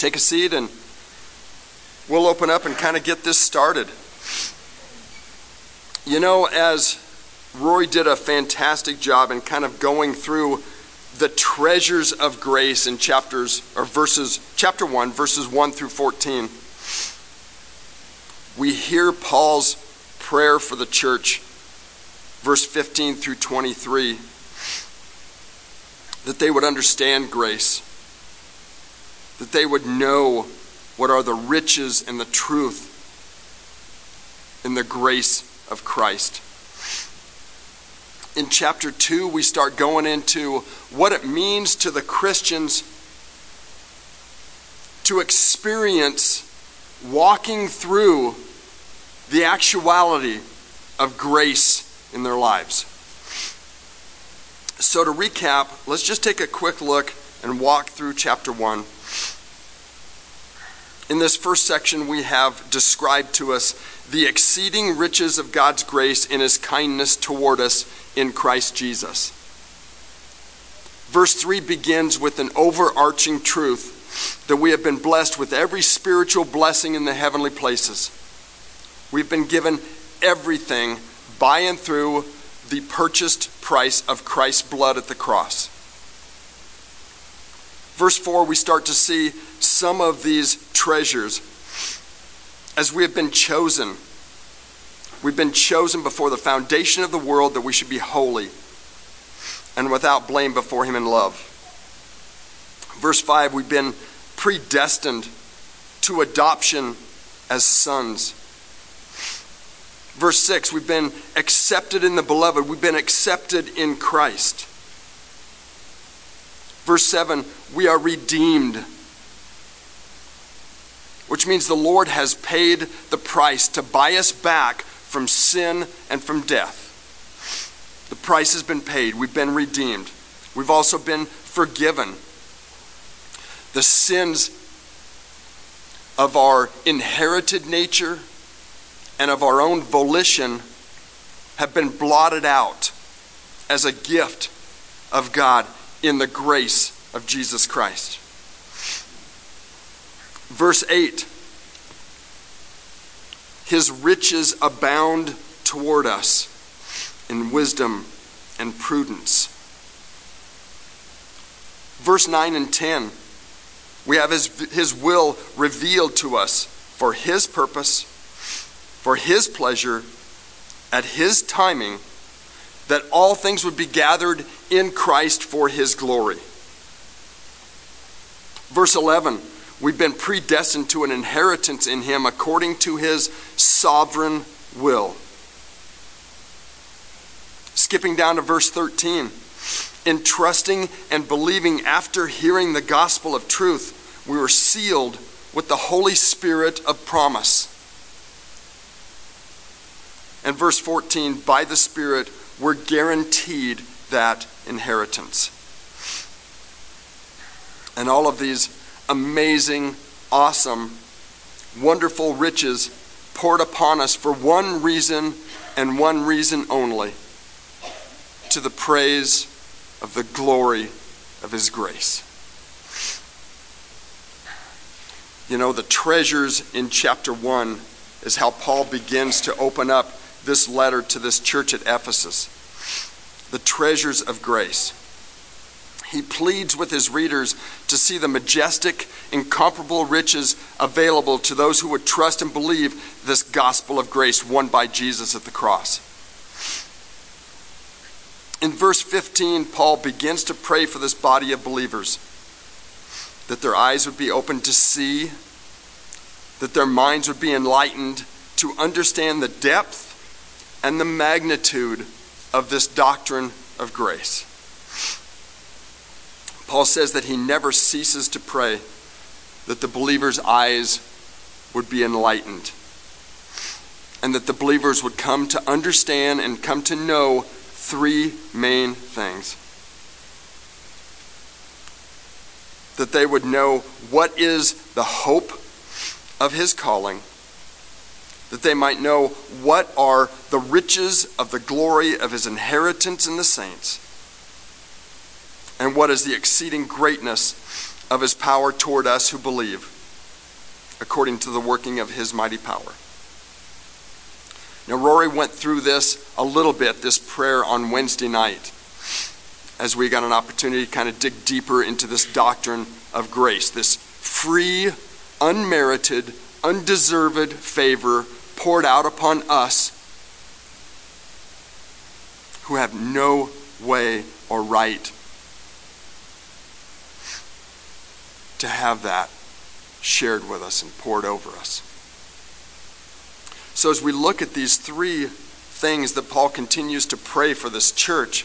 take a seat and we'll open up and kind of get this started. You know, as Roy did a fantastic job in kind of going through the treasures of grace in chapters or verses chapter 1 verses 1 through 14 we hear Paul's prayer for the church verse 15 through 23 that they would understand grace that they would know what are the riches and the truth in the grace of Christ in chapter 2, we start going into what it means to the Christians to experience walking through the actuality of grace in their lives. So, to recap, let's just take a quick look and walk through chapter 1. In this first section, we have described to us the exceeding riches of God's grace in his kindness toward us in Christ Jesus. Verse 3 begins with an overarching truth that we have been blessed with every spiritual blessing in the heavenly places. We've been given everything by and through the purchased price of Christ's blood at the cross. Verse 4, we start to see some of these treasures as we have been chosen We've been chosen before the foundation of the world that we should be holy and without blame before Him in love. Verse 5 we've been predestined to adoption as sons. Verse 6 we've been accepted in the beloved, we've been accepted in Christ. Verse 7 we are redeemed which means the Lord has paid the price to buy us back from sin and from death. The price has been paid. We've been redeemed. We've also been forgiven. The sins of our inherited nature and of our own volition have been blotted out as a gift of God in the grace of Jesus Christ. Verse 8 his riches abound toward us in wisdom and prudence. Verse 9 and 10, we have his, his will revealed to us for his purpose, for his pleasure, at his timing, that all things would be gathered in Christ for his glory. Verse 11, We've been predestined to an inheritance in Him according to His sovereign will. Skipping down to verse 13. In trusting and believing after hearing the gospel of truth, we were sealed with the Holy Spirit of promise. And verse 14, by the Spirit, we're guaranteed that inheritance. And all of these amazing, awesome, wonderful riches poured upon us for one reason and one reason only to the praise of the glory of His grace. You know, the treasures in chapter 1 is how Paul begins to open up this letter to this church at Ephesus. The treasures of grace. He pleads with his readers to see the majestic, incomparable riches available to those who would trust and believe this gospel of grace won by Jesus at the cross. In verse 15, Paul begins to pray for this body of believers that their eyes would be opened to see, that their minds would be enlightened to understand the depth and the magnitude of this doctrine of grace. Paul says that he never ceases to pray that the believer's eyes would be enlightened and that the believers would come to understand and come to know three main things. That they would know what is the hope of his calling, that they might know what are the riches of the glory of his inheritance in the saints and what is the exceeding greatness of his power toward us who believe, according to the working of his mighty power. Now, Rory went through this a little bit, this prayer on Wednesday night, as we got an opportunity to kind of dig deeper into this doctrine of grace, this free, unmerited, undeserved favor poured out upon us who have no way or right to have that shared with us and poured over us. So, as we look at these three things that Paul continues to pray for this church,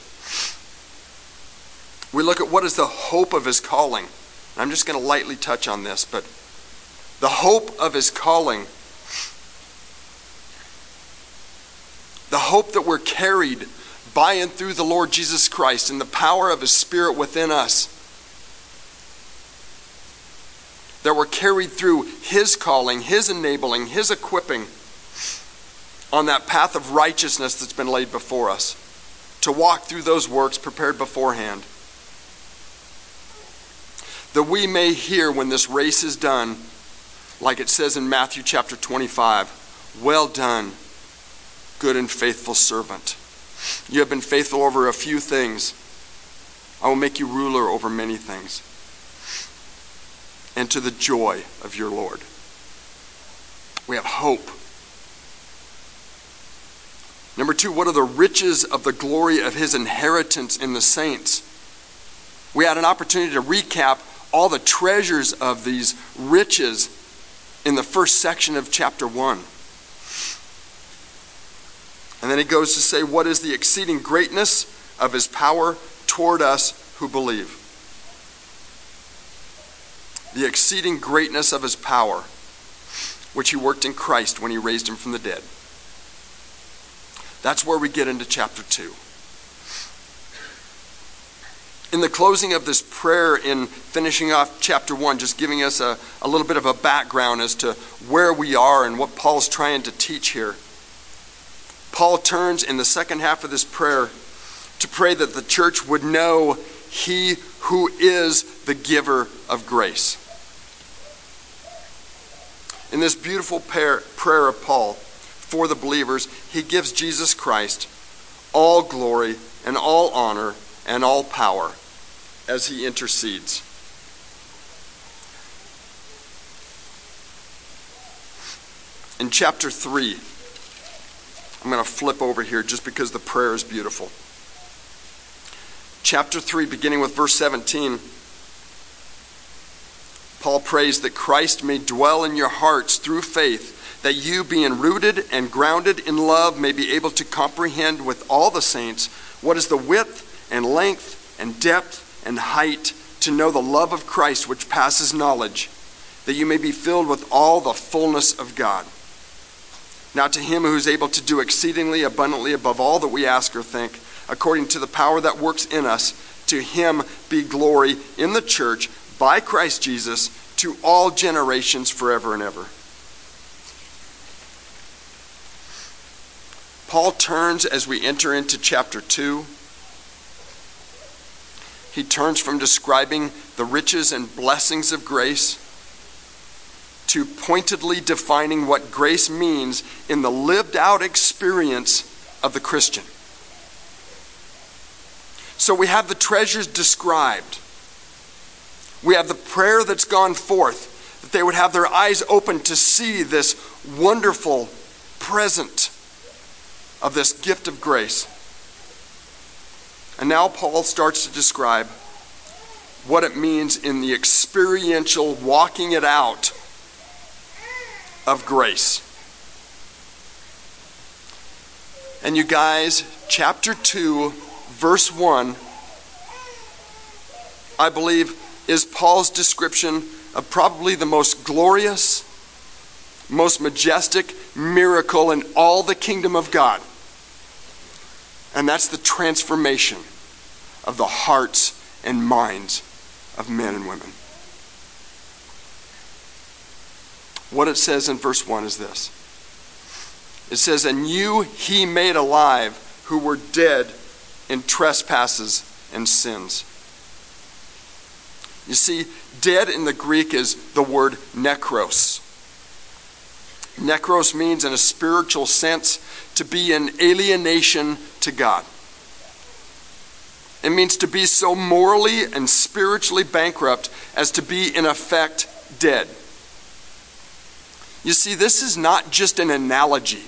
we look at what is the hope of his calling. And I'm just going to lightly touch on this, but the hope of his calling, the hope that we're carried by and through the Lord Jesus Christ and the power of his Spirit within us that we're carried through His calling, His enabling, His equipping on that path of righteousness that's been laid before us, to walk through those works prepared beforehand. That we may hear when this race is done, like it says in Matthew chapter 25, Well done, good and faithful servant. You have been faithful over a few things. I will make you ruler over many things and to the joy of your Lord. We have hope. Number two, what are the riches of the glory of his inheritance in the saints? We had an opportunity to recap all the treasures of these riches in the first section of chapter 1. And then he goes to say, What is the exceeding greatness of his power toward us who believe? the exceeding greatness of his power, which he worked in Christ when he raised him from the dead. That's where we get into chapter 2. In the closing of this prayer, in finishing off chapter 1, just giving us a, a little bit of a background as to where we are and what Paul's trying to teach here, Paul turns in the second half of this prayer to pray that the church would know he who is the giver of grace in this beautiful prayer, of Paul for the believers, he gives Jesus Christ all glory and all honor and all power as he intercedes. In chapter 3, I'm going to flip over here just because the prayer is beautiful. Chapter 3, beginning with verse 17. Paul prays that Christ may dwell in your hearts through faith, that you, being rooted and grounded in love, may be able to comprehend with all the saints what is the width and length and depth and height, to know the love of Christ which passes knowledge, that you may be filled with all the fullness of God. Now, to him who is able to do exceedingly abundantly above all that we ask or think, according to the power that works in us, to him be glory in the church by Christ Jesus to all generations forever and ever. Paul turns as we enter into chapter 2. He turns from describing the riches and blessings of grace to pointedly defining what grace means in the lived out experience of the Christian. So we have the treasures described we have the prayer that's gone forth, that they would have their eyes open to see this wonderful present of this gift of grace. And now Paul starts to describe what it means in the experiential walking it out of grace. And you guys, chapter 2, verse 1, I believe is Paul's description of probably the most glorious, most majestic miracle in all the kingdom of God. And that's the transformation of the hearts and minds of men and women. What it says in verse 1 is this it says, And you he made alive who were dead in trespasses and sins You see, dead in the Greek is the word necros. Necros means, in a spiritual sense, to be in alienation to God. It means to be so morally and spiritually bankrupt as to be, in effect, dead. You see, this is not just an analogy,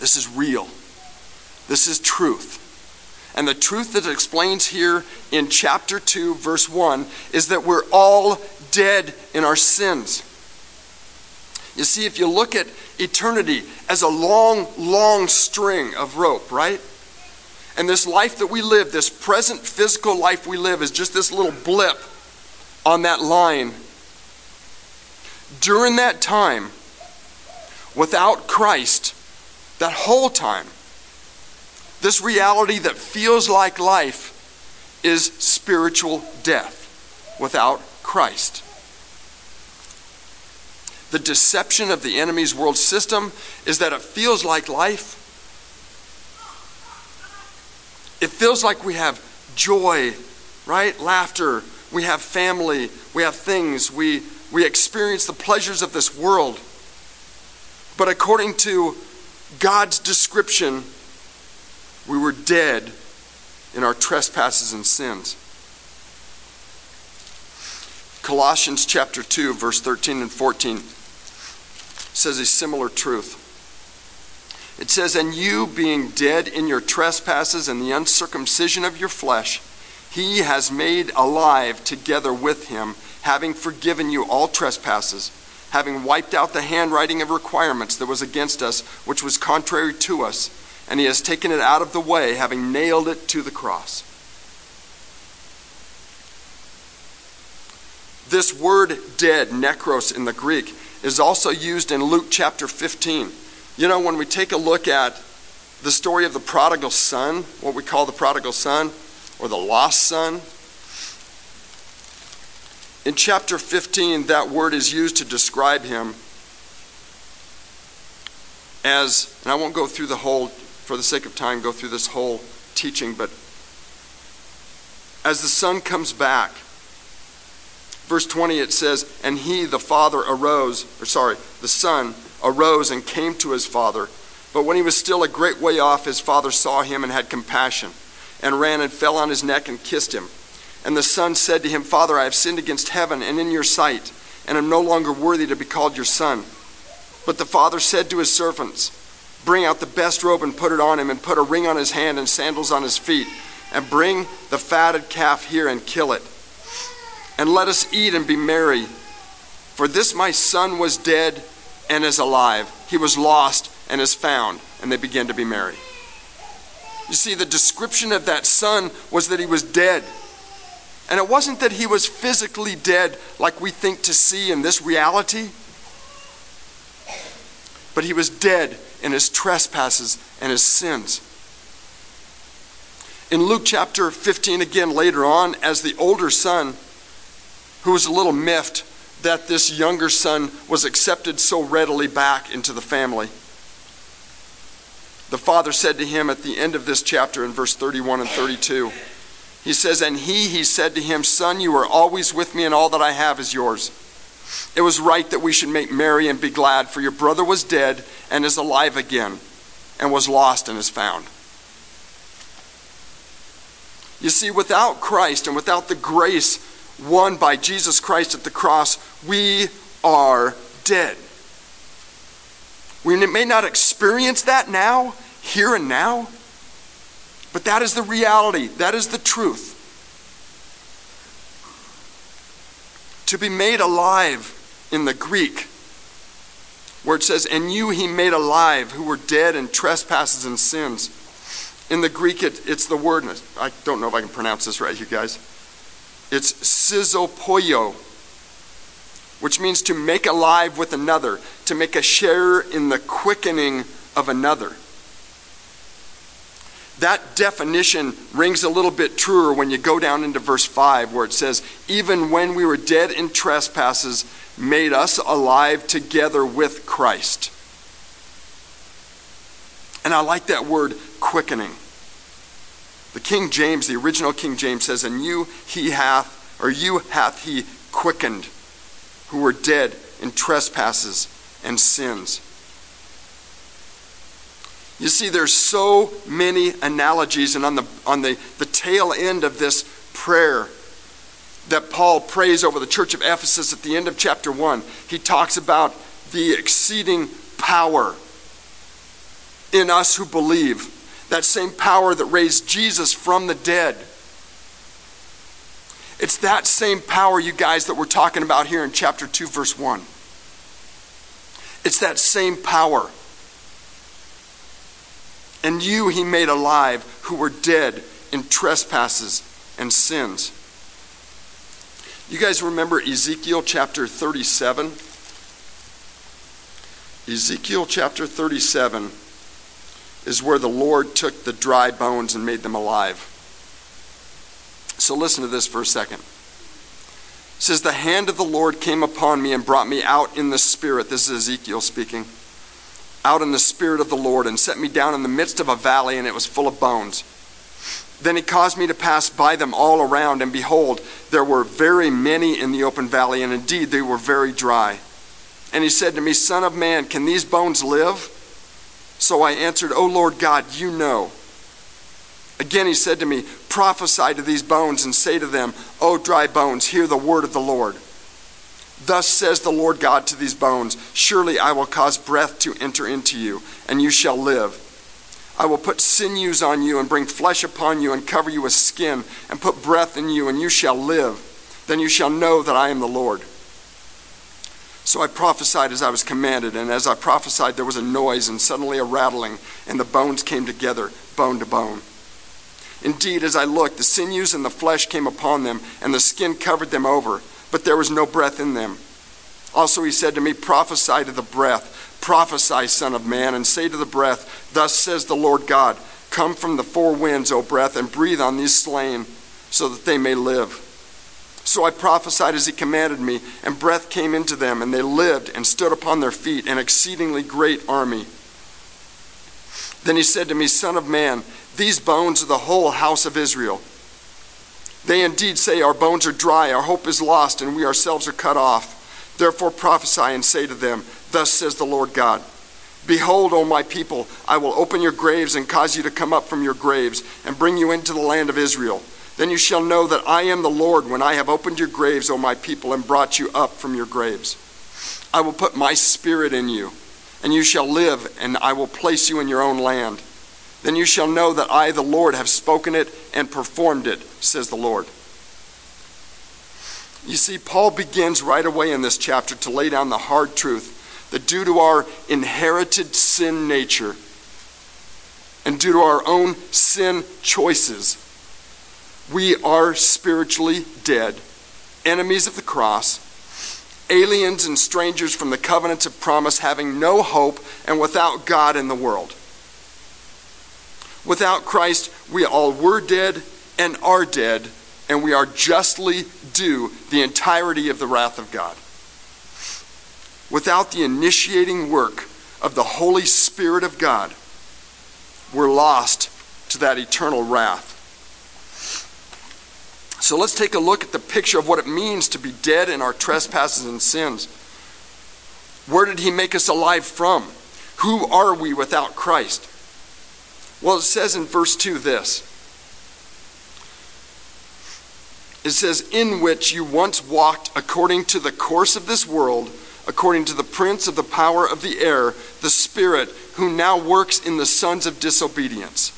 this is real. This is truth. And the truth that it explains here in chapter 2, verse 1, is that we're all dead in our sins. You see, if you look at eternity as a long, long string of rope, right? And this life that we live, this present physical life we live, is just this little blip on that line. During that time, without Christ, that whole time, this reality that feels like life is spiritual death without Christ. The deception of the enemy's world system is that it feels like life. It feels like we have joy, right? Laughter. We have family. We have things. We, we experience the pleasures of this world. But according to God's description, we were dead in our trespasses and sins. Colossians chapter 2, verse 13 and 14 says a similar truth. It says, And you, being dead in your trespasses and the uncircumcision of your flesh, he has made alive together with him, having forgiven you all trespasses, having wiped out the handwriting of requirements that was against us, which was contrary to us, and he has taken it out of the way, having nailed it to the cross. This word dead, necros in the Greek, is also used in Luke chapter 15. You know, when we take a look at the story of the prodigal son, what we call the prodigal son, or the lost son, in chapter 15, that word is used to describe him as, and I won't go through the whole, for the sake of time, go through this whole teaching, but as the son comes back, Verse 20 it says, And he, the father, arose, or sorry, the son arose and came to his father. But when he was still a great way off, his father saw him and had compassion, and ran and fell on his neck and kissed him. And the son said to him, Father, I have sinned against heaven and in your sight, and am no longer worthy to be called your son. But the father said to his servants, Bring out the best robe and put it on him, and put a ring on his hand and sandals on his feet, and bring the fatted calf here and kill it and let us eat and be merry. For this my son was dead and is alive. He was lost and is found. And they began to be merry. You see, the description of that son was that he was dead. And it wasn't that he was physically dead like we think to see in this reality, but he was dead in his trespasses and his sins. In Luke chapter 15, again later on, as the older son, who was a little miffed that this younger son was accepted so readily back into the family. The father said to him at the end of this chapter in verse 31 and 32, he says, And he, he said to him, Son, you are always with me, and all that I have is yours. It was right that we should make merry and be glad, for your brother was dead and is alive again, and was lost and is found. You see, without Christ and without the grace won by Jesus Christ at the cross, we are dead. We may not experience that now, here and now, but that is the reality, that is the truth. To be made alive in the Greek, where it says, And you he made alive who were dead in trespasses and sins. In the Greek, it, it's the word, I don't know if I can pronounce this right, you guys. It's sizopoio, which means to make alive with another, to make a share in the quickening of another. That definition rings a little bit truer when you go down into verse 5, where it says, Even when we were dead in trespasses, made us alive together with Christ. And I like that word quickening. The King James, the original King James says, And you he hath, or you hath he quickened, who were dead in trespasses and sins. You see, there's so many analogies, and on the on the, the tail end of this prayer that Paul prays over the church of Ephesus at the end of chapter 1, he talks about the exceeding power in us who believe. That same power that raised Jesus from the dead. It's that same power, you guys, that we're talking about here in chapter 2, verse 1. It's that same power. And you he made alive who were dead in trespasses and sins. You guys remember Ezekiel chapter 37? Ezekiel chapter 37 is where the Lord took the dry bones and made them alive. So listen to this for a second. It says, The hand of the Lord came upon me and brought me out in the spirit. This is Ezekiel speaking. Out in the spirit of the Lord and set me down in the midst of a valley, and it was full of bones. Then he caused me to pass by them all around, and behold, there were very many in the open valley, and indeed they were very dry. And he said to me, Son of man, can these bones live? So I answered, O Lord God, you know. Again he said to me, Prophesy to these bones and say to them, O dry bones, hear the word of the Lord. Thus says the Lord God to these bones Surely I will cause breath to enter into you, and you shall live. I will put sinews on you and bring flesh upon you and cover you with skin and put breath in you and you shall live. Then you shall know that I am the Lord. So I prophesied as I was commanded, and as I prophesied, there was a noise and suddenly a rattling, and the bones came together, bone to bone. Indeed, as I looked, the sinews and the flesh came upon them, and the skin covered them over, but there was no breath in them. Also, he said to me, Prophesy to the breath Prophesy, Son of Man, and say to the breath, Thus says the Lord God, Come from the four winds, O breath, and breathe on these slain, so that they may live. So I prophesied as he commanded me, and breath came into them, and they lived and stood upon their feet, an exceedingly great army. Then he said to me, Son of man, these bones are the whole house of Israel. They indeed say, Our bones are dry, our hope is lost, and we ourselves are cut off. Therefore prophesy and say to them, Thus says the Lord God Behold, O my people, I will open your graves and cause you to come up from your graves and bring you into the land of Israel. Then you shall know that I am the Lord when I have opened your graves, O my people, and brought you up from your graves. I will put my spirit in you, and you shall live, and I will place you in your own land. Then you shall know that I, the Lord, have spoken it and performed it, says the Lord. You see, Paul begins right away in this chapter to lay down the hard truth that due to our inherited sin nature and due to our own sin choices, we are spiritually dead, enemies of the cross, aliens and strangers from the covenants of promise, having no hope and without God in the world. Without Christ, we all were dead and are dead, and we are justly due the entirety of the wrath of God without the initiating work of the Holy Spirit of God, we're lost to that eternal wrath. So let's take a look at the picture of what it means to be dead in our trespasses and sins. Where did He make us alive from? Who are we without Christ? Well, it says in verse 2 this it says, In which you once walked according to the course of this world according to the prince of the power of the air, the Spirit who now works in the sons of disobedience.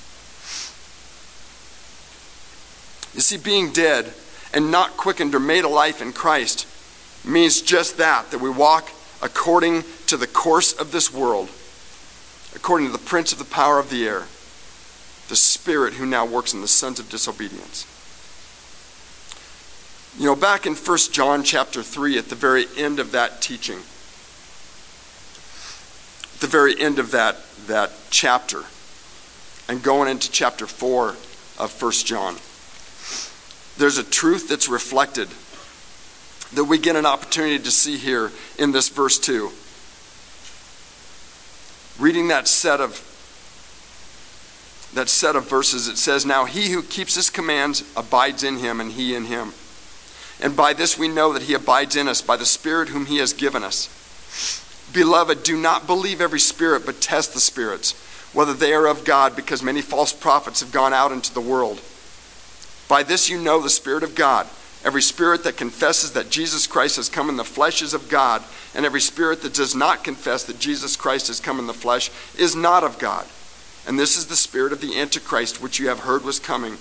You see, being dead and not quickened or made alive in Christ means just that, that we walk according to the course of this world, according to the prince of the power of the air, the Spirit who now works in the sons of disobedience. You know, back in 1 John chapter 3, at the very end of that teaching, at the very end of that, that chapter, and going into chapter 4 of 1 John, there's a truth that's reflected that we get an opportunity to see here in this verse 2. Reading that set of that set of verses, it says, Now he who keeps his commands abides in him, and he in him. And by this we know that he abides in us, by the Spirit whom he has given us. Beloved, do not believe every spirit, but test the spirits, whether they are of God, because many false prophets have gone out into the world. By this you know the Spirit of God. Every spirit that confesses that Jesus Christ has come in the flesh is of God, and every spirit that does not confess that Jesus Christ has come in the flesh is not of God. And this is the spirit of the Antichrist, which you have heard was coming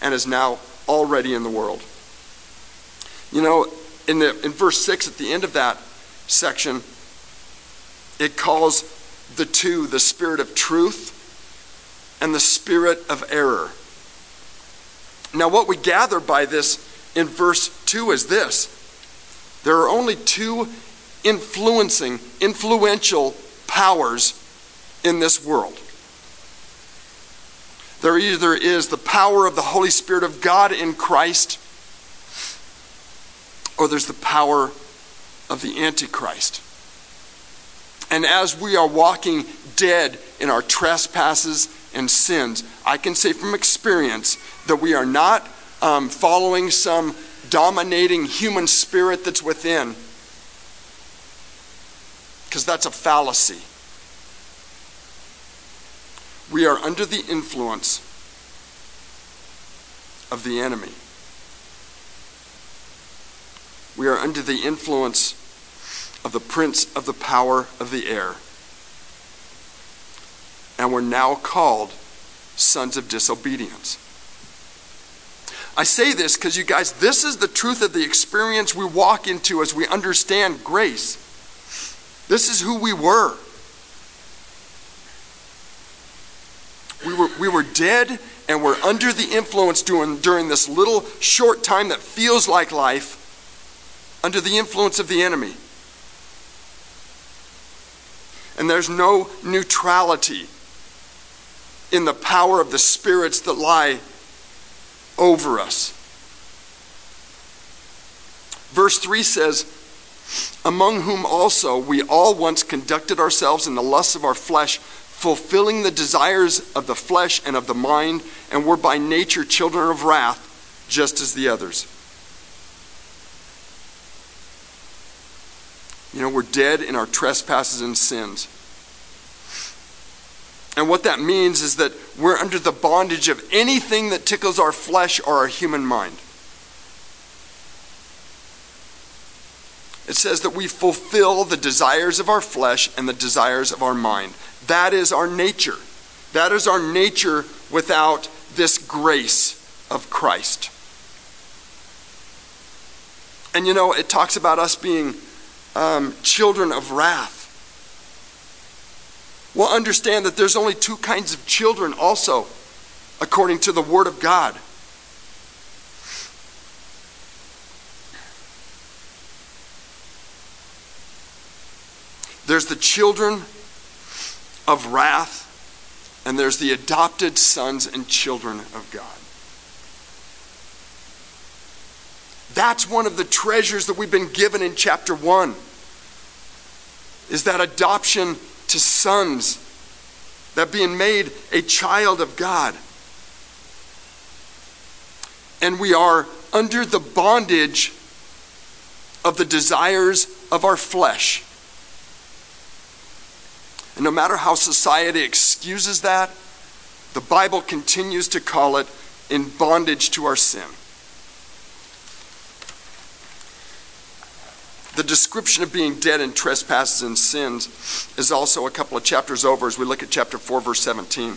and is now already in the world. You know, in, the, in verse 6, at the end of that section, it calls the two the spirit of truth and the spirit of error. Now, what we gather by this in verse 2 is this there are only two influencing, influential powers in this world. There either is the power of the Holy Spirit of God in Christ, or there's the power of the Antichrist. And as we are walking dead in our trespasses and sins, I can say from experience that we are not um, following some dominating human spirit that's within, because that's a fallacy. We are under the influence of the enemy. We are under the influence of the prince of the power of the air. And we're now called sons of disobedience. I say this because you guys, this is the truth of the experience we walk into as we understand grace. This is who we were. We were, we were dead and we're under the influence during, during this little short time that feels like life, under the influence of the enemy. And there's no neutrality in the power of the spirits that lie over us. Verse 3 says, Among whom also we all once conducted ourselves in the lusts of our flesh, fulfilling the desires of the flesh and of the mind, and were by nature children of wrath, just as the others. You know, we're dead in our trespasses and sins. And what that means is that we're under the bondage of anything that tickles our flesh or our human mind. It says that we fulfill the desires of our flesh and the desires of our mind. That is our nature. That is our nature without this grace of Christ. And you know, it talks about us being um, children of wrath. Well, understand that there's only two kinds of children, also, according to the Word of God. There's the children of wrath, and there's the adopted sons and children of God. That's one of the treasures that we've been given in chapter 1 is that adoption to sons, that being made a child of God. And we are under the bondage of the desires of our flesh. And no matter how society excuses that, the Bible continues to call it in bondage to our sin. The description of being dead in trespasses and sins is also a couple of chapters over as we look at chapter 4, verse 17.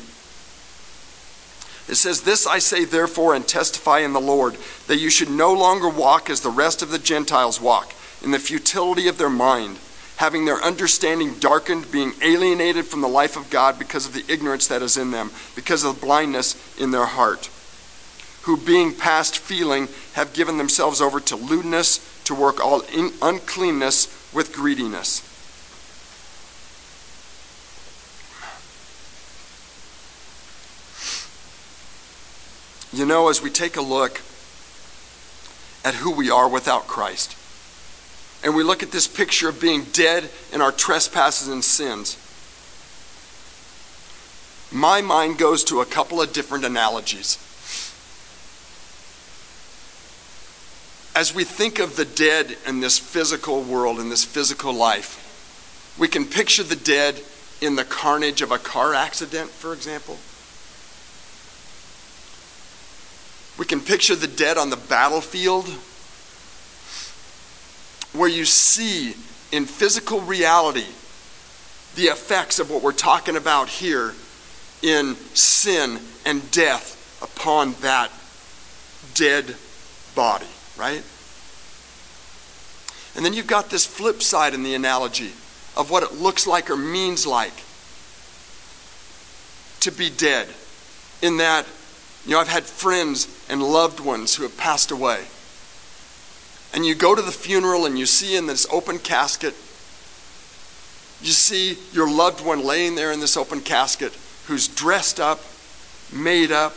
It says, This I say therefore and testify in the Lord, that you should no longer walk as the rest of the Gentiles walk, in the futility of their mind, having their understanding darkened, being alienated from the life of God because of the ignorance that is in them, because of the blindness in their heart, who being past feeling have given themselves over to lewdness to work all uncleanness with greediness. You know, as we take a look at who we are without Christ, and we look at this picture of being dead in our trespasses and sins, my mind goes to a couple of different analogies. As we think of the dead in this physical world, in this physical life, we can picture the dead in the carnage of a car accident, for example. We can picture the dead on the battlefield, where you see in physical reality the effects of what we're talking about here in sin and death upon that dead body, right? And then you've got this flip side in the analogy of what it looks like or means like to be dead. In that, you know, I've had friends and loved ones who have passed away. And you go to the funeral and you see in this open casket, you see your loved one laying there in this open casket who's dressed up, made up,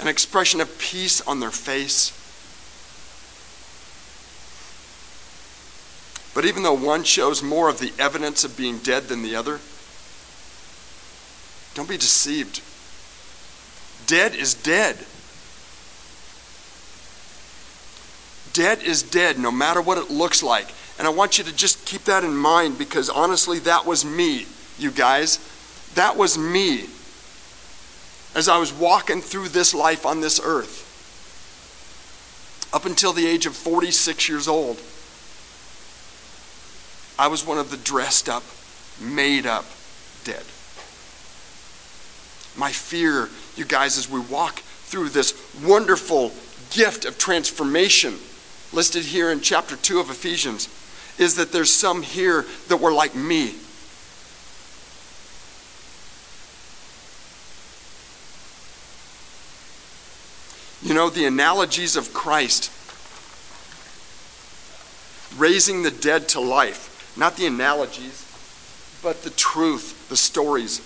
an expression of peace on their face. But even though one shows more of the evidence of being dead than the other, don't be deceived. Dead is dead. Dead is dead, no matter what it looks like. And I want you to just keep that in mind because honestly, that was me, you guys. That was me as I was walking through this life on this earth up until the age of 46 years old. I was one of the dressed up, made up dead. My fear, you guys, as we walk through this wonderful gift of transformation listed here in chapter 2 of Ephesians is that there's some here that were like me. You know, the analogies of Christ raising the dead to life, not the analogies, but the truth, the stories.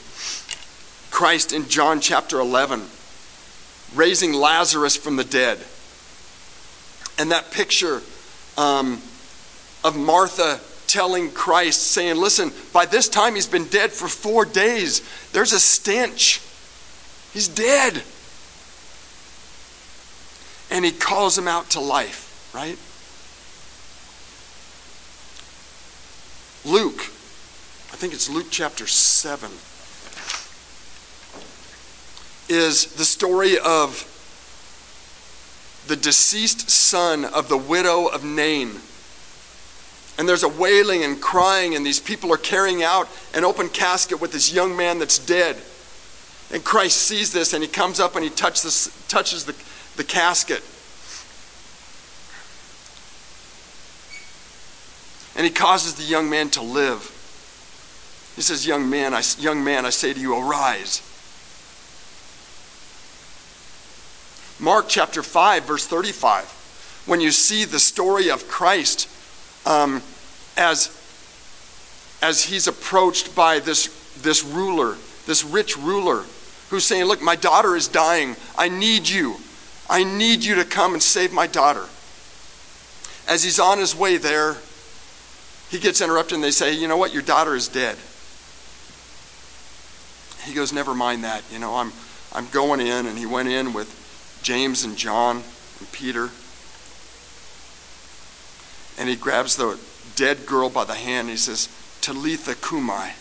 Christ in John chapter 11, raising Lazarus from the dead. And that picture um, of Martha telling Christ, saying, Listen, by this time he's been dead for four days. There's a stench. He's dead and he calls him out to life, right? Luke, I think it's Luke chapter 7, is the story of the deceased son of the widow of Nain. And there's a wailing and crying, and these people are carrying out an open casket with this young man that's dead. And Christ sees this, and he comes up and he touches, touches the, the casket. And he causes the young man to live. He says, Young man, I, young man, I say to you, arise. Mark chapter 5, verse 35, when you see the story of Christ um, as, as he's approached by this, this ruler, this rich ruler, who's saying, Look, my daughter is dying. I need you. I need you to come and save my daughter. As he's on his way there, he gets interrupted and they say, You know what? Your daughter is dead. He goes, Never mind that. You know, I'm, I'm going in. And he went in with James and John and Peter. And he grabs the dead girl by the hand and he says, Talitha cumi.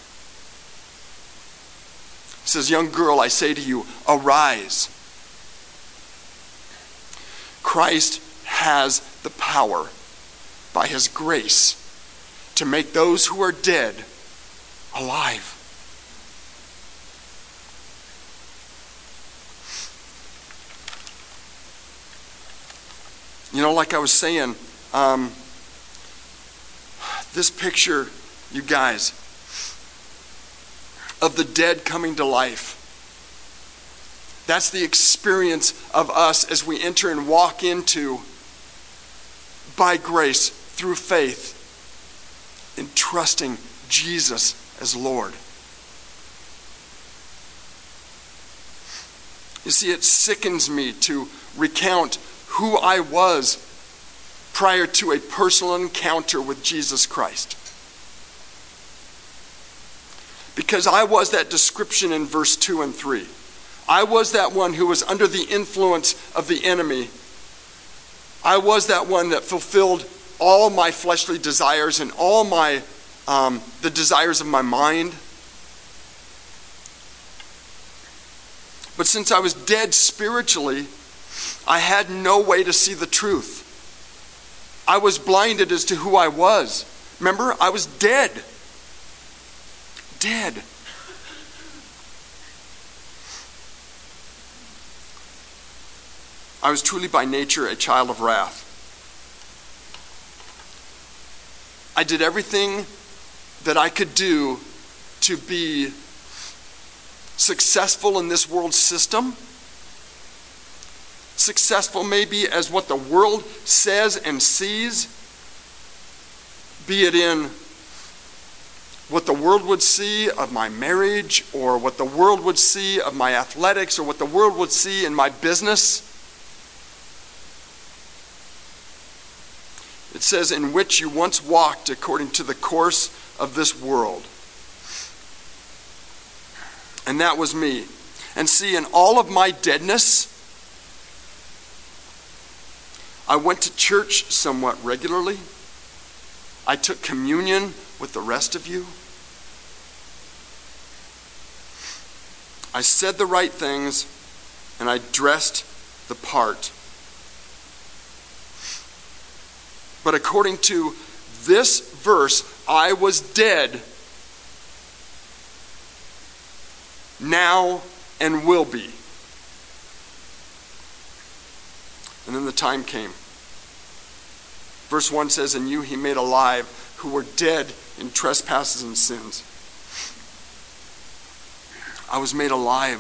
He says, Young girl, I say to you, arise. Christ has the power by his grace to make those who are dead alive. You know, like I was saying, um, this picture, you guys, of the dead coming to life. That's the experience of us as we enter and walk into, by grace, through faith, in trusting Jesus as Lord. You see, it sickens me to recount who I was prior to a personal encounter with Jesus Christ. because I was that description in verse 2 and 3. I was that one who was under the influence of the enemy. I was that one that fulfilled all my fleshly desires and all my um, the desires of my mind. But since I was dead spiritually, I had no way to see the truth. I was blinded as to who I was. Remember, I was dead. Dead. I was truly by nature a child of wrath. I did everything that I could do to be successful in this world system. Successful maybe as what the world says and sees, be it in what the world would see of my marriage, or what the world would see of my athletics, or what the world would see in my business. It says, in which you once walked according to the course of this world. And that was me. And see, in all of my deadness, I went to church somewhat regularly. I took communion with the rest of you. I said the right things and I dressed the part. But according to this verse, I was dead, now and will be. And then the time came. Verse 1 says, And you he made alive who were dead in trespasses and sins. I was made alive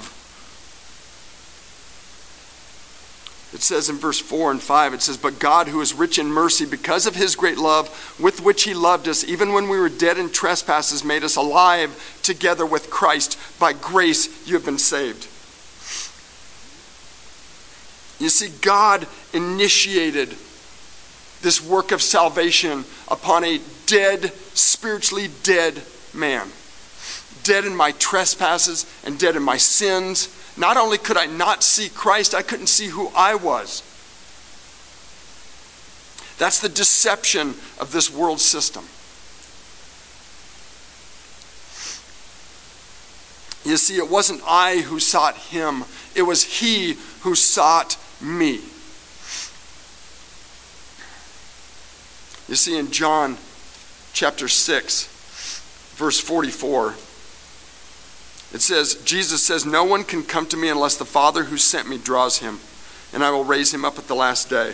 It says in verse 4 and 5, it says, But God, who is rich in mercy, because of his great love with which he loved us, even when we were dead in trespasses, made us alive together with Christ. By grace you have been saved. You see, God initiated this work of salvation upon a dead, spiritually dead man. Dead in my trespasses and dead in my sins not only could I not see Christ, I couldn't see who I was. That's the deception of this world system. You see, it wasn't I who sought him, it was he who sought me. You see, in John chapter 6, verse 44, it says, Jesus says, No one can come to me unless the Father who sent me draws him, and I will raise him up at the last day.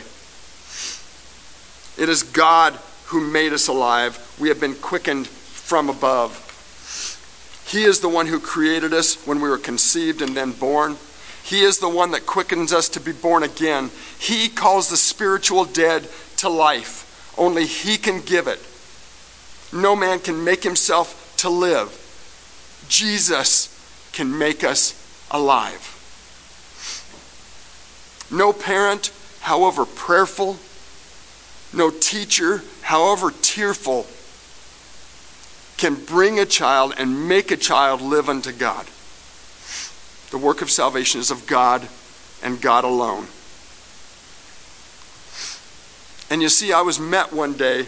It is God who made us alive. We have been quickened from above. He is the one who created us when we were conceived and then born. He is the one that quickens us to be born again. He calls the spiritual dead to life. Only He can give it. No man can make himself to live. Jesus can make us alive. No parent, however prayerful, no teacher, however tearful, can bring a child and make a child live unto God. The work of salvation is of God and God alone. And you see, I was met one day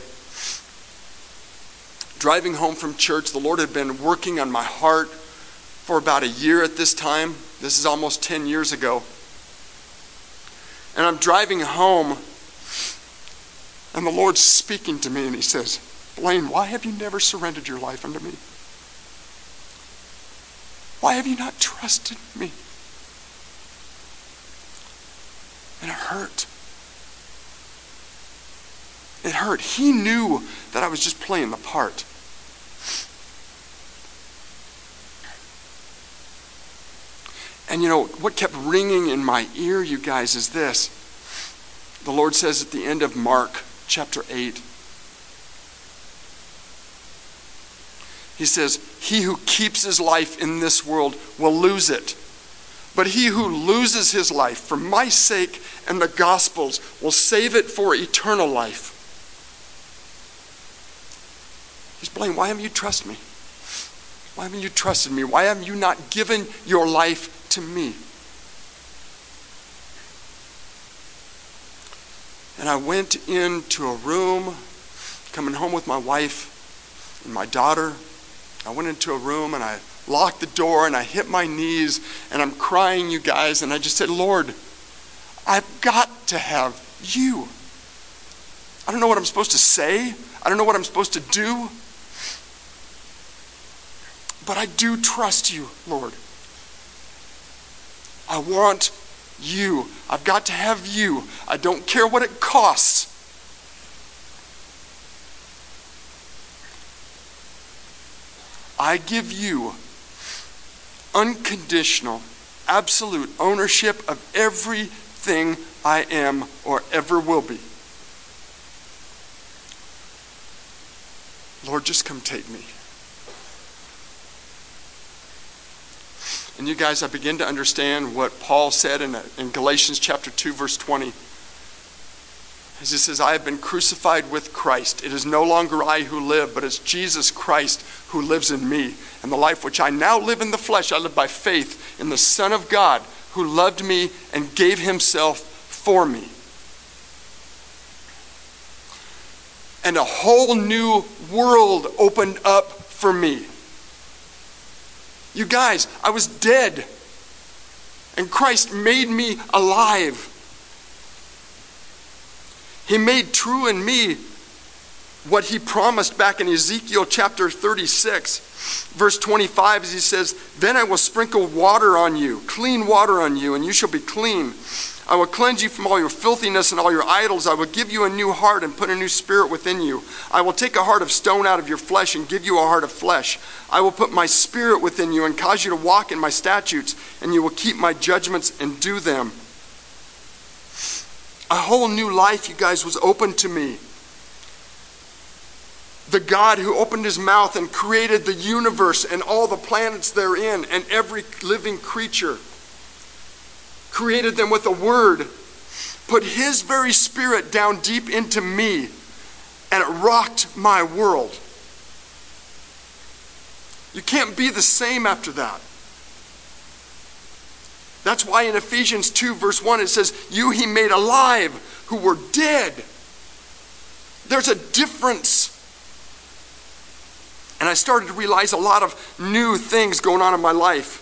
driving home from church, the Lord had been working on my heart for about a year at this time. This is almost 10 years ago. And I'm driving home, and the Lord's speaking to me, and He says, Blaine, why have you never surrendered your life unto me? Why have you not trusted me? And it hurt. It hurt. He knew that I was just playing the part. And you know, what kept ringing in my ear, you guys, is this. The Lord says at the end of Mark chapter 8, He says, He who keeps his life in this world will lose it. But he who loses his life for my sake and the gospel's will save it for eternal life. He's Blaine, why haven't you trusted me? Why haven't you trusted me? Why haven't you not given your life to me? And I went into a room, coming home with my wife and my daughter. I went into a room and I locked the door and I hit my knees and I'm crying, you guys. And I just said, Lord, I've got to have you. I don't know what I'm supposed to say. I don't know what I'm supposed to do. But I do trust you, Lord. I want you. I've got to have you. I don't care what it costs. I give you unconditional, absolute ownership of everything I am or ever will be. Lord, just come take me. And you guys, I begin to understand what Paul said in, in Galatians chapter 2, verse 20. As he says, I have been crucified with Christ. It is no longer I who live, but it's Jesus Christ who lives in me. And the life which I now live in the flesh, I live by faith in the Son of God who loved me and gave himself for me. And a whole new world opened up for me. You guys, I was dead, and Christ made me alive. He made true in me what he promised back in Ezekiel chapter 36, verse 25, as he says, Then I will sprinkle water on you, clean water on you, and you shall be clean. I will cleanse you from all your filthiness and all your idols. I will give you a new heart and put a new spirit within you. I will take a heart of stone out of your flesh and give you a heart of flesh. I will put my spirit within you and cause you to walk in my statutes, and you will keep my judgments and do them. A whole new life, you guys, was open to me. The God who opened his mouth and created the universe and all the planets therein and every living creature created them with a word, put his very spirit down deep into me, and it rocked my world. You can't be the same after that. That's why in Ephesians 2, verse 1, it says, You he made alive who were dead. There's a difference. And I started to realize a lot of new things going on in my life.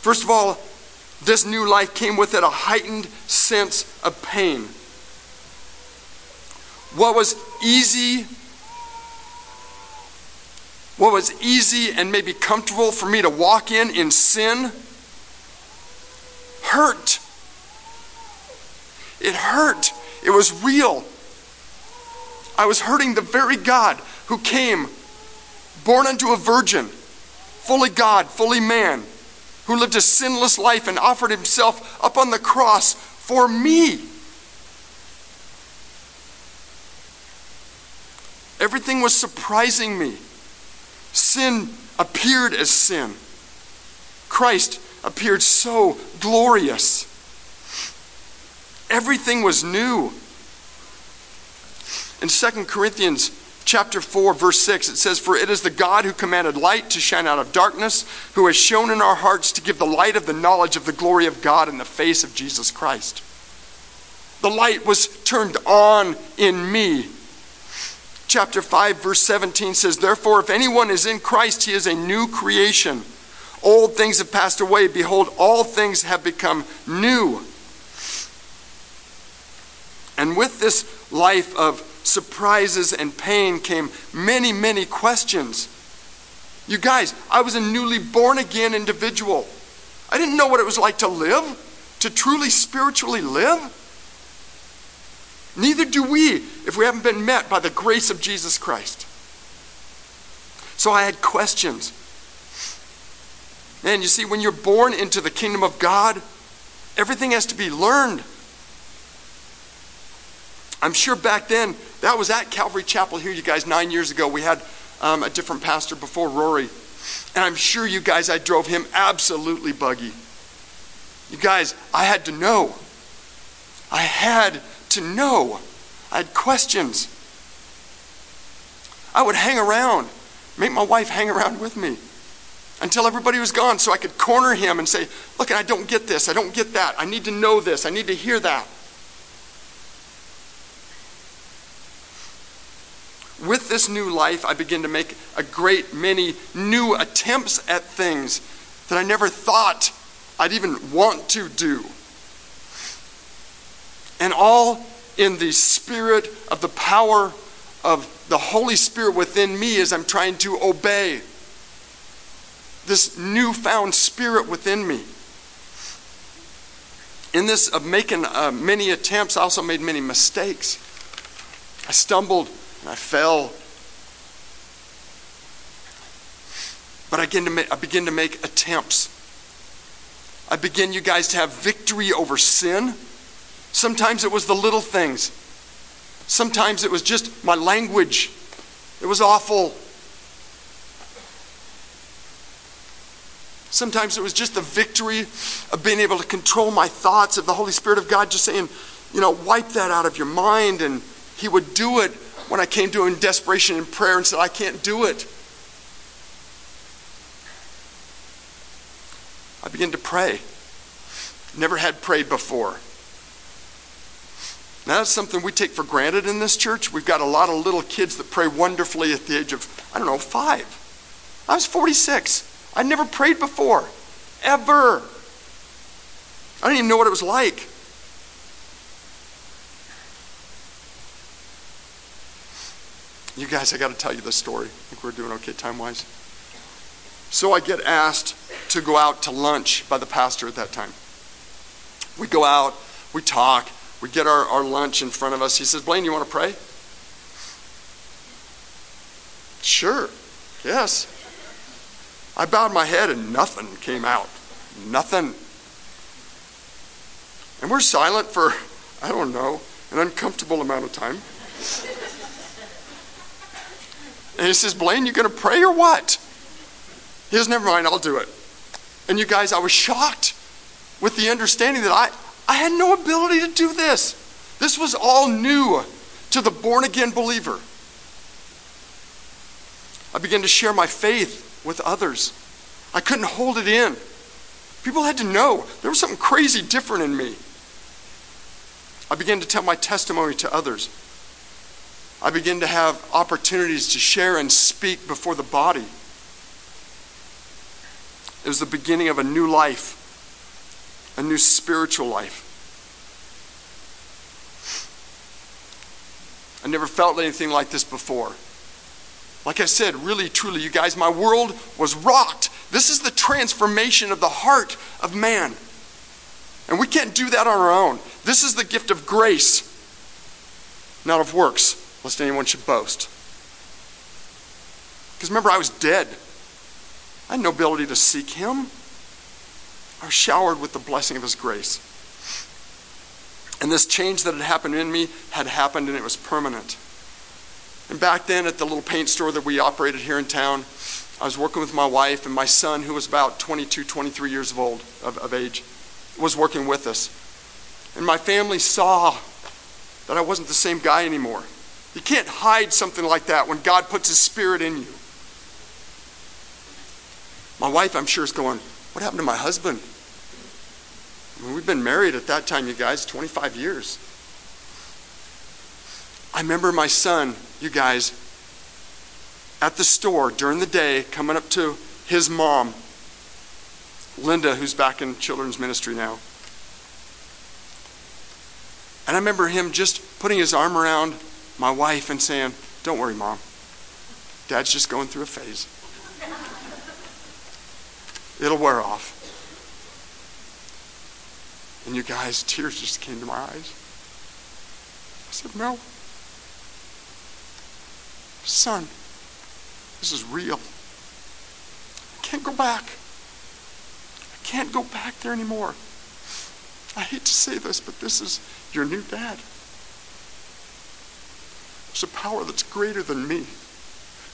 First of all, this new life came with it a heightened sense of pain. What was easy, what was easy and maybe comfortable for me to walk in in sin, hurt. It hurt. It was real. I was hurting the very God who came, born unto a virgin, fully God, fully man who lived a sinless life and offered himself up on the cross for me. Everything was surprising me. Sin appeared as sin. Christ appeared so glorious. Everything was new. In 2 Corinthians chapter 4, verse 6, it says, For it is the God who commanded light to shine out of darkness, who has shone in our hearts to give the light of the knowledge of the glory of God in the face of Jesus Christ. The light was turned on in me. Chapter 5, verse 17 says, Therefore, if anyone is in Christ, he is a new creation. Old things have passed away. Behold, all things have become new. And with this life of surprises and pain came many, many questions. You guys, I was a newly born again individual. I didn't know what it was like to live, to truly spiritually live. Neither do we if we haven't been met by the grace of Jesus Christ. So I had questions. And you see, when you're born into the kingdom of God, everything has to be learned. I'm sure back then, that was at Calvary Chapel here, you guys, nine years ago. We had um, a different pastor before Rory. And I'm sure you guys, I drove him absolutely buggy. You guys, I had to know. I had to know. I had questions. I would hang around make my wife hang around with me until everybody was gone so I could corner him and say, Look, I don't get this. I don't get that. I need to know this. I need to hear that. With this new life, I begin to make a great many new attempts at things that I never thought I'd even want to do. And all in the spirit of the power of the Holy Spirit within me as I'm trying to obey this newfound spirit within me. In this of making uh, many attempts, I also made many mistakes. I stumbled and I fell. But I begin to make, I begin to make attempts. I begin, you guys, to have victory over sin. Sometimes it was the little things. Sometimes it was just my language. It was awful. Sometimes it was just the victory of being able to control my thoughts, of the Holy Spirit of God just saying, you know, wipe that out of your mind. And He would do it when I came to Him in desperation in prayer and said, I can't do it. I began to pray. Never had prayed before. Now, that's something we take for granted in this church. We've got a lot of little kids that pray wonderfully at the age of, I don't know, five. I was 46. I'd never prayed before, ever. I didn't even know what it was like. You guys, I got to tell you this story. I think we're doing okay time wise. So I get asked to go out to lunch by the pastor at that time. We go out, we talk, we get our, our lunch in front of us. He says, Blaine, you want to pray? Sure, yes. I bowed my head and nothing came out. Nothing. And we're silent for, I don't know, an uncomfortable amount of time. And he says, Blaine, you're going to pray or what? He says, never mind, I'll do it. And you guys, I was shocked with the understanding that I, I had no ability to do this. This was all new to the born again believer. I began to share my faith with others. I couldn't hold it in. People had to know there was something crazy different in me. I began to tell my testimony to others. I began to have opportunities to share and speak before the body. It was the beginning of a new life, a new spiritual life. I never felt anything like this before. Like I said, really, truly, you guys, my world was rocked. This is the transformation of the heart of man. And we can't do that on our own. This is the gift of grace, not of works, lest anyone should boast. Because remember, I was dead. I had no ability to seek Him. I was showered with the blessing of His grace. And this change that had happened in me had happened and it was permanent. And back then at the little paint store that we operated here in town, I was working with my wife and my son, who was about 22, 23 years of old of, of age, was working with us. And my family saw that I wasn't the same guy anymore. You can't hide something like that when God puts His Spirit in you. My wife, I'm sure, is going, What happened to my husband? I mean, we've been married at that time, you guys, 25 years. I remember my son, you guys, at the store during the day coming up to his mom, Linda, who's back in children's ministry now. And I remember him just putting his arm around my wife and saying, Don't worry, mom. Dad's just going through a phase. It'll wear off. And you guys, tears just came to my eyes. I said, No. Son, this is real. I can't go back. I can't go back there anymore. I hate to say this, but this is your new dad. There's a power that's greater than me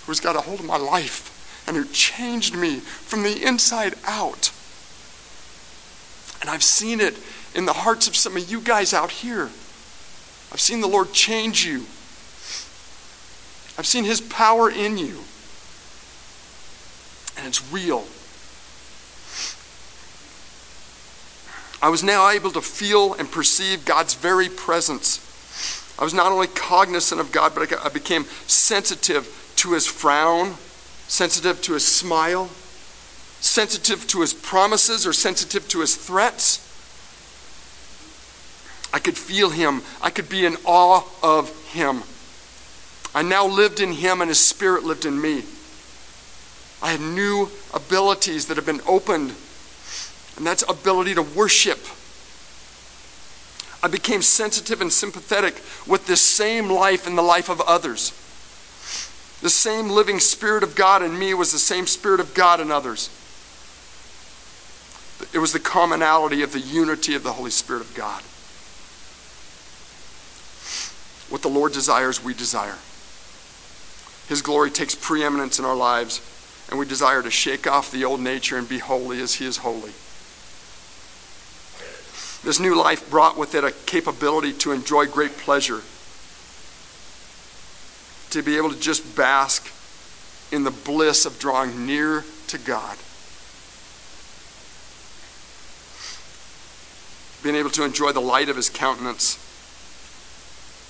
who's got a hold of my life and who changed me from the inside out. And I've seen it in the hearts of some of you guys out here. I've seen the Lord change you I've seen his power in you. And it's real. I was now able to feel and perceive God's very presence. I was not only cognizant of God, but I became sensitive to his frown, sensitive to his smile, sensitive to his promises, or sensitive to his threats. I could feel him. I could be in awe of him. I now lived in him, and his spirit lived in me. I had new abilities that have been opened, and that's ability to worship. I became sensitive and sympathetic with this same life in the life of others. The same living Spirit of God in me was the same Spirit of God in others. It was the commonality of the unity of the Holy Spirit of God. What the Lord desires, we desire. His glory takes preeminence in our lives, and we desire to shake off the old nature and be holy as He is holy. This new life brought with it a capability to enjoy great pleasure, to be able to just bask in the bliss of drawing near to God. Being able to enjoy the light of His countenance,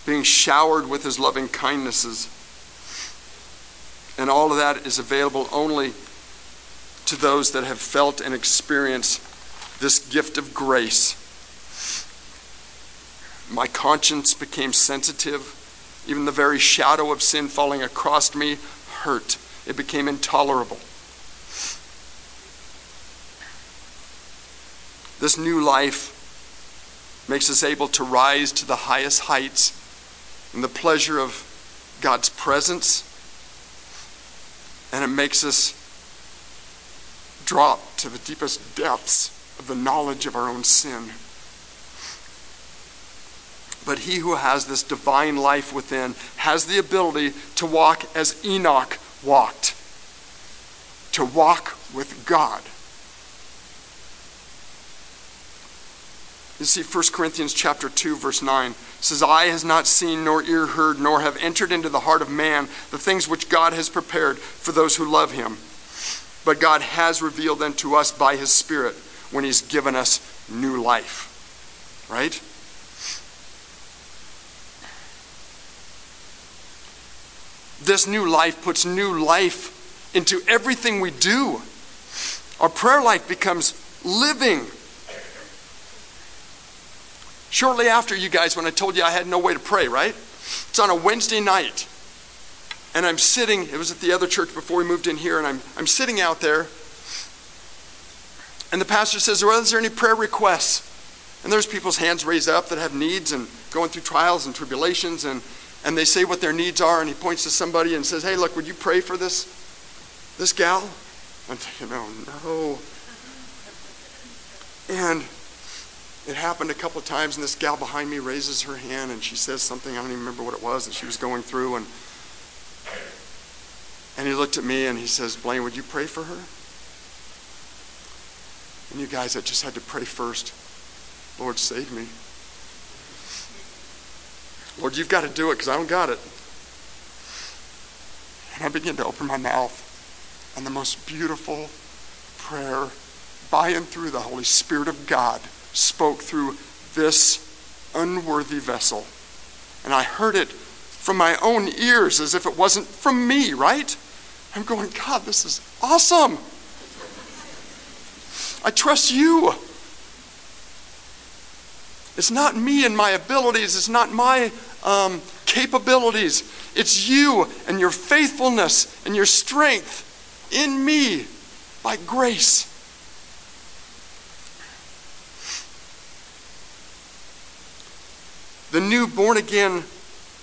being showered with His loving kindnesses. And all of that is available only to those that have felt and experienced this gift of grace my conscience became sensitive. Even the very shadow of sin falling across me hurt. It became intolerable. This new life makes us able to rise to the highest heights in the pleasure of God's presence, and it makes us drop to the deepest depths of the knowledge of our own sin. But he who has this divine life within has the ability to walk as Enoch walked, to walk with God. You see, 1 Corinthians chapter 2, verse 9 says, Eye has not seen, nor ear heard, nor have entered into the heart of man the things which God has prepared for those who love him. But God has revealed them to us by his Spirit when he's given us new life. Right? This new life puts new life into everything we do. Our prayer life becomes living. Shortly after, you guys, when I told you I had no way to pray, right? It's on a Wednesday night. And I'm sitting, it was at the other church before we moved in here, and I'm, I'm sitting out there. And the pastor says, Well, is there any prayer requests? And there's people's hands raised up that have needs and going through trials and tribulations. And and they say what their needs are, and he points to somebody and says, Hey, look, would you pray for this, this gal? I'm thinking, Oh, no. And it happened a couple of times, and this gal behind me raises her hand and she says something, I don't even remember what it was that she was going through. And, and he looked at me and he says, Blaine, would you pray for her? And you guys, I just had to pray first. Lord, save me. Lord, you've got to do it because I don't got it. And I began to open my mouth, and the most beautiful prayer by and through the Holy Spirit of God spoke through this unworthy vessel. And I heard it from my own ears as if it wasn't from me, right? I'm going, God, this is awesome. I trust you. It's not me and my abilities, it's not my um, capabilities. It's you and your faithfulness and your strength in me by grace. The new born again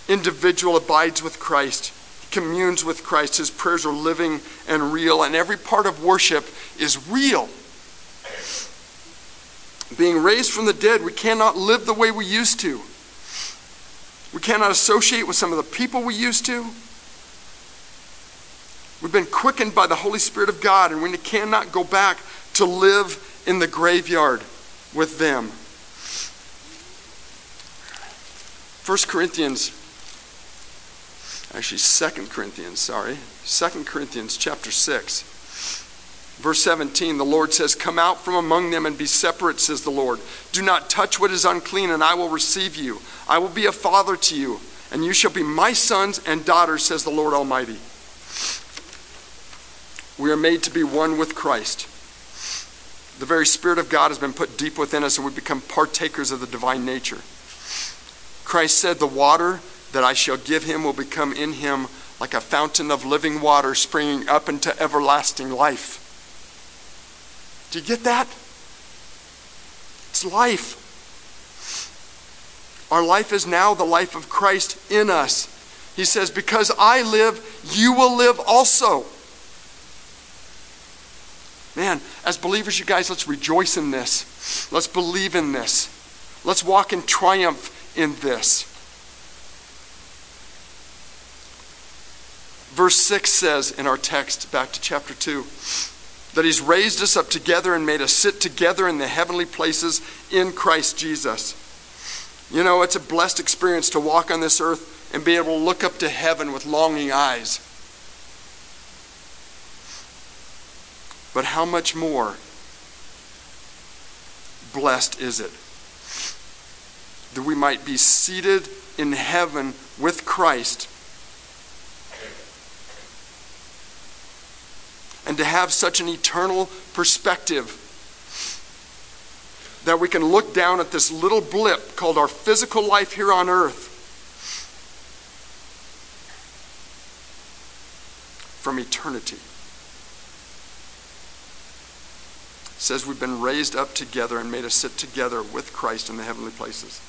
individual abides with Christ, communes with Christ. His prayers are living and real, and every part of worship is real. Being raised from the dead, we cannot live the way we used to. We cannot associate with some of the people we used to. We've been quickened by the Holy Spirit of God, and we cannot go back to live in the graveyard with them. 1 Corinthians, actually 2 Corinthians, sorry, 2 Corinthians chapter 6. Verse 17, the Lord says, Come out from among them and be separate, says the Lord. Do not touch what is unclean, and I will receive you. I will be a father to you, and you shall be my sons and daughters, says the Lord Almighty. We are made to be one with Christ. The very Spirit of God has been put deep within us, and we become partakers of the divine nature. Christ said, The water that I shall give him will become in him like a fountain of living water springing up into everlasting life. Do you get that? It's life. Our life is now the life of Christ in us. He says, Because I live, you will live also. Man, as believers, you guys, let's rejoice in this. Let's believe in this. Let's walk in triumph in this. Verse 6 says in our text, back to chapter 2, that He's raised us up together and made us sit together in the heavenly places in Christ Jesus. You know, it's a blessed experience to walk on this earth and be able to look up to heaven with longing eyes. But how much more blessed is it that we might be seated in heaven with Christ and to have such an eternal perspective that we can look down at this little blip called our physical life here on earth from eternity. It says we've been raised up together and made us sit together with Christ in the heavenly places.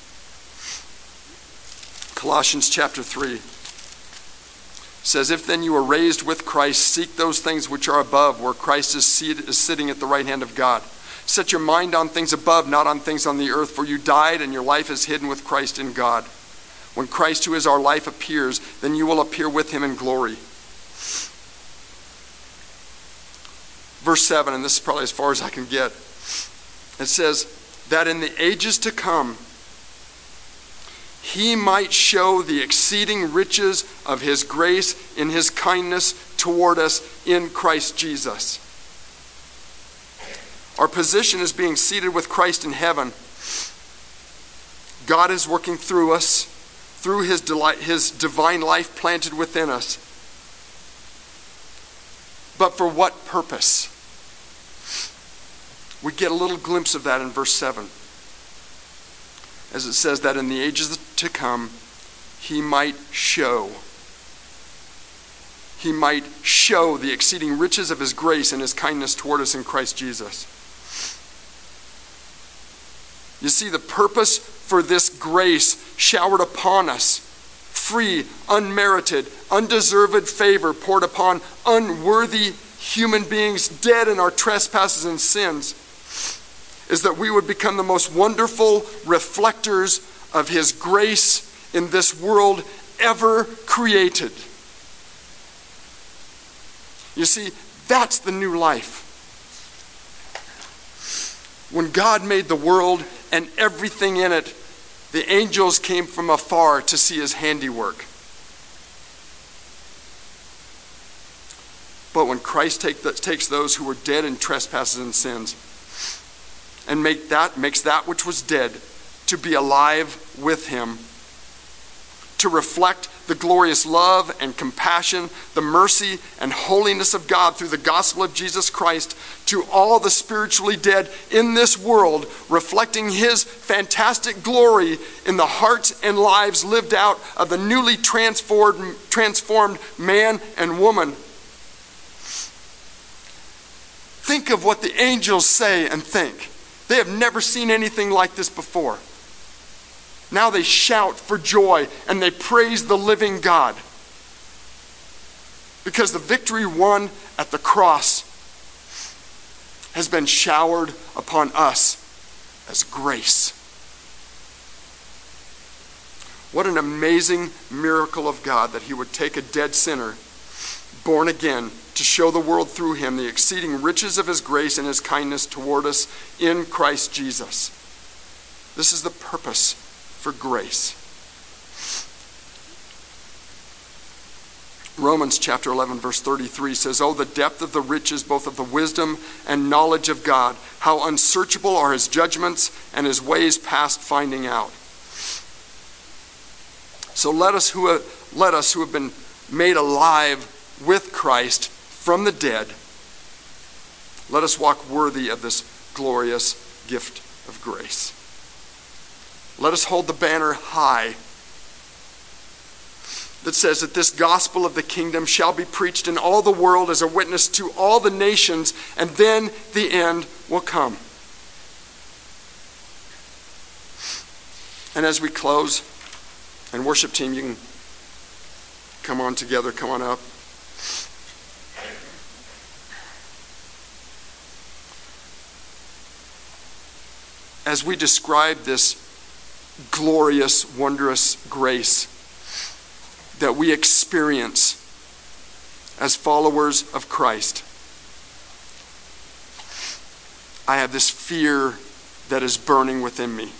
Colossians chapter 3 says, If then you are raised with Christ, seek those things which are above, where Christ is, seated, is sitting at the right hand of God. Set your mind on things above, not on things on the earth, for you died and your life is hidden with Christ in God. When Christ, who is our life, appears, then you will appear with him in glory. Verse 7, and this is probably as far as I can get. It says, That in the ages to come, he might show the exceeding riches of his grace in his kindness toward us in Christ Jesus. Our position is being seated with Christ in heaven. God is working through us, through his, delight, his divine life planted within us. But for what purpose? We get a little glimpse of that in verse 7 as it says that in the ages to come, he might show. He might show the exceeding riches of his grace and his kindness toward us in Christ Jesus. You see, the purpose for this grace showered upon us free, unmerited, undeserved favor poured upon unworthy human beings dead in our trespasses and sins is that we would become the most wonderful reflectors of His grace in this world ever created. You see, that's the new life. When God made the world and everything in it, the angels came from afar to see his handiwork. But when Christ take the, takes those who were dead in trespasses and sins and make that, makes that which was dead to be alive with him, to reflect the glorious love and compassion, the mercy and holiness of God through the gospel of Jesus Christ to all the spiritually dead in this world, reflecting his fantastic glory in the hearts and lives lived out of the newly transformed, transformed man and woman. Think of what the angels say and think. They have never seen anything like this before. Now they shout for joy and they praise the living God. Because the victory won at the cross has been showered upon us as grace. What an amazing miracle of God that He would take a dead sinner, born again, to show the world through him the exceeding riches of his grace and his kindness toward us in Christ Jesus. This is the purpose for grace. Romans chapter 11, verse 33 says, Oh, the depth of the riches, both of the wisdom and knowledge of God. How unsearchable are his judgments and his ways past finding out. So let us who let us who have been made alive with Christ from the dead, let us walk worthy of this glorious gift of grace. Let us hold the banner high that says that this gospel of the kingdom shall be preached in all the world as a witness to all the nations, and then the end will come. And as we close, and worship team, you can come on together, come on up. As we describe this glorious, wondrous grace, that we experience as followers of Christ. I have this fear that is burning within me.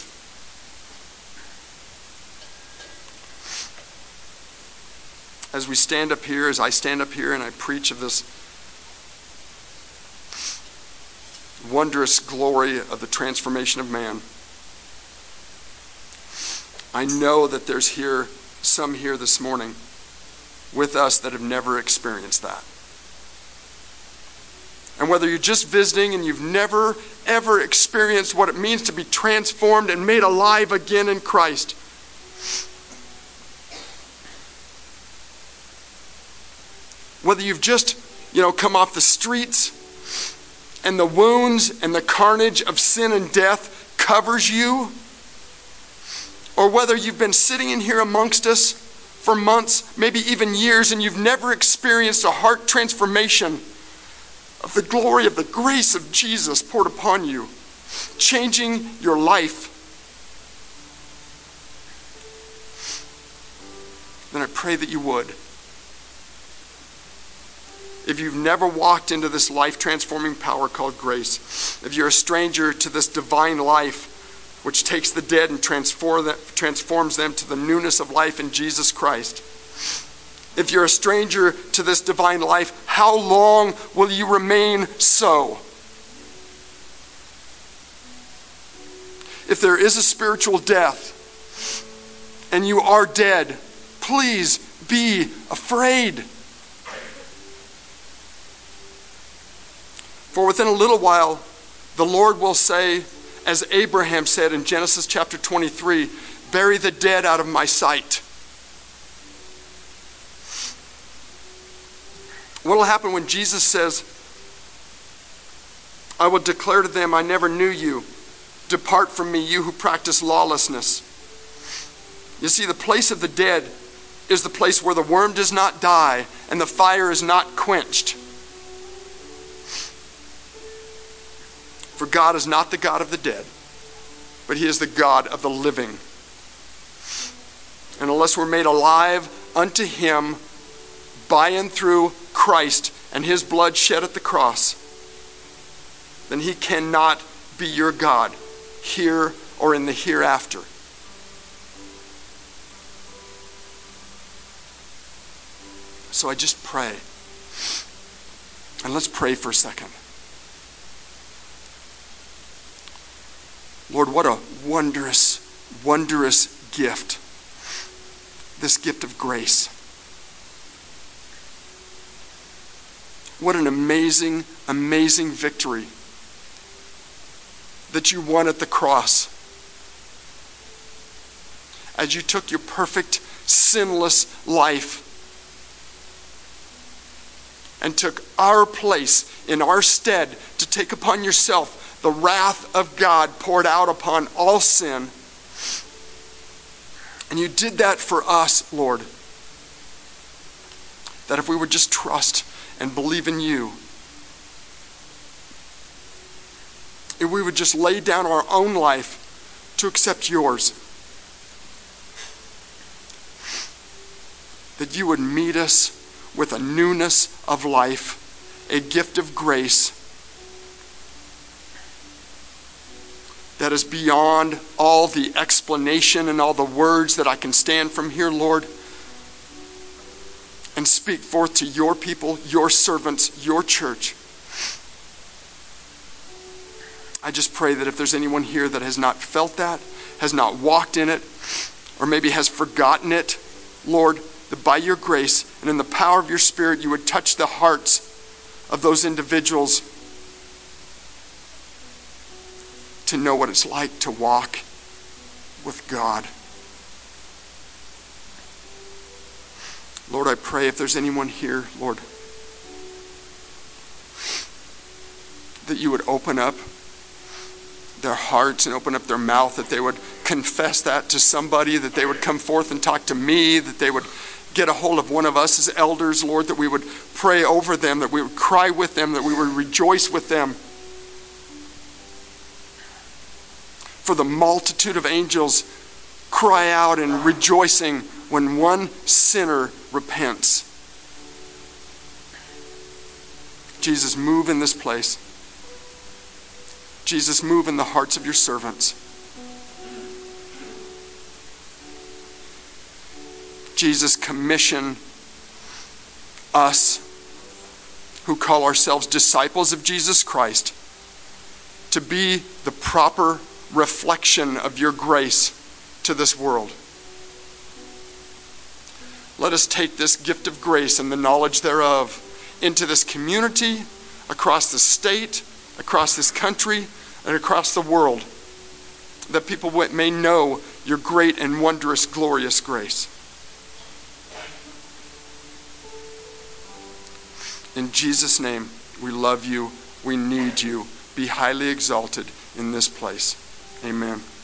As we stand up here, as I stand up here and I preach of this wondrous glory of the transformation of man, I know that there's here some here this morning with us that have never experienced that. And whether you're just visiting and you've never, ever experienced what it means to be transformed and made alive again in Christ, whether you've just, you know, come off the streets and the wounds and the carnage of sin and death covers you, or whether you've been sitting in here amongst us for months, maybe even years, and you've never experienced a heart transformation of the glory of the grace of Jesus poured upon you, changing your life, then I pray that you would. If you've never walked into this life transforming power called grace, if you're a stranger to this divine life, which takes the dead and transforms them to the newness of life in Jesus Christ. If you're a stranger to this divine life, how long will you remain so? If there is a spiritual death and you are dead, please be afraid. For within a little while, the Lord will say, as Abraham said in Genesis chapter 23 bury the dead out of my sight. What will happen when Jesus says, I will declare to them, I never knew you. Depart from me, you who practice lawlessness. You see, the place of the dead is the place where the worm does not die and the fire is not quenched. For God is not the God of the dead, but He is the God of the living. And unless we're made alive unto Him by and through Christ and His blood shed at the cross, then He cannot be your God here or in the hereafter. So I just pray. And let's pray for a second. Lord, what a wondrous, wondrous gift. This gift of grace. What an amazing, amazing victory that you won at the cross. As you took your perfect, sinless life and took our place in our stead to take upon yourself the wrath of God poured out upon all sin. And you did that for us, Lord. That if we would just trust and believe in you, if we would just lay down our own life to accept yours, that you would meet us with a newness of life, a gift of grace that is beyond all the explanation and all the words that I can stand from here, Lord. and speak forth to your people, your servants, your church. I just pray that if there's anyone here that has not felt that, has not walked in it, or maybe has forgotten it, Lord, that by your grace and in the power of your Spirit, you would touch the hearts of those individuals to know what it's like to walk with God. Lord, I pray if there's anyone here, Lord, that you would open up their hearts and open up their mouth, that they would confess that to somebody, that they would come forth and talk to me, that they would get a hold of one of us as elders, Lord, that we would pray over them, that we would cry with them, that we would rejoice with them. For the multitude of angels cry out in rejoicing when one sinner repents. Jesus, move in this place. Jesus, move in the hearts of your servants. Jesus, commission us who call ourselves disciples of Jesus Christ to be the proper reflection of your grace to this world. Let us take this gift of grace and the knowledge thereof into this community, across the state, across this country, and across the world, that people may know your great and wondrous, glorious grace. In Jesus' name, we love you. We need you. Be highly exalted in this place. Amen.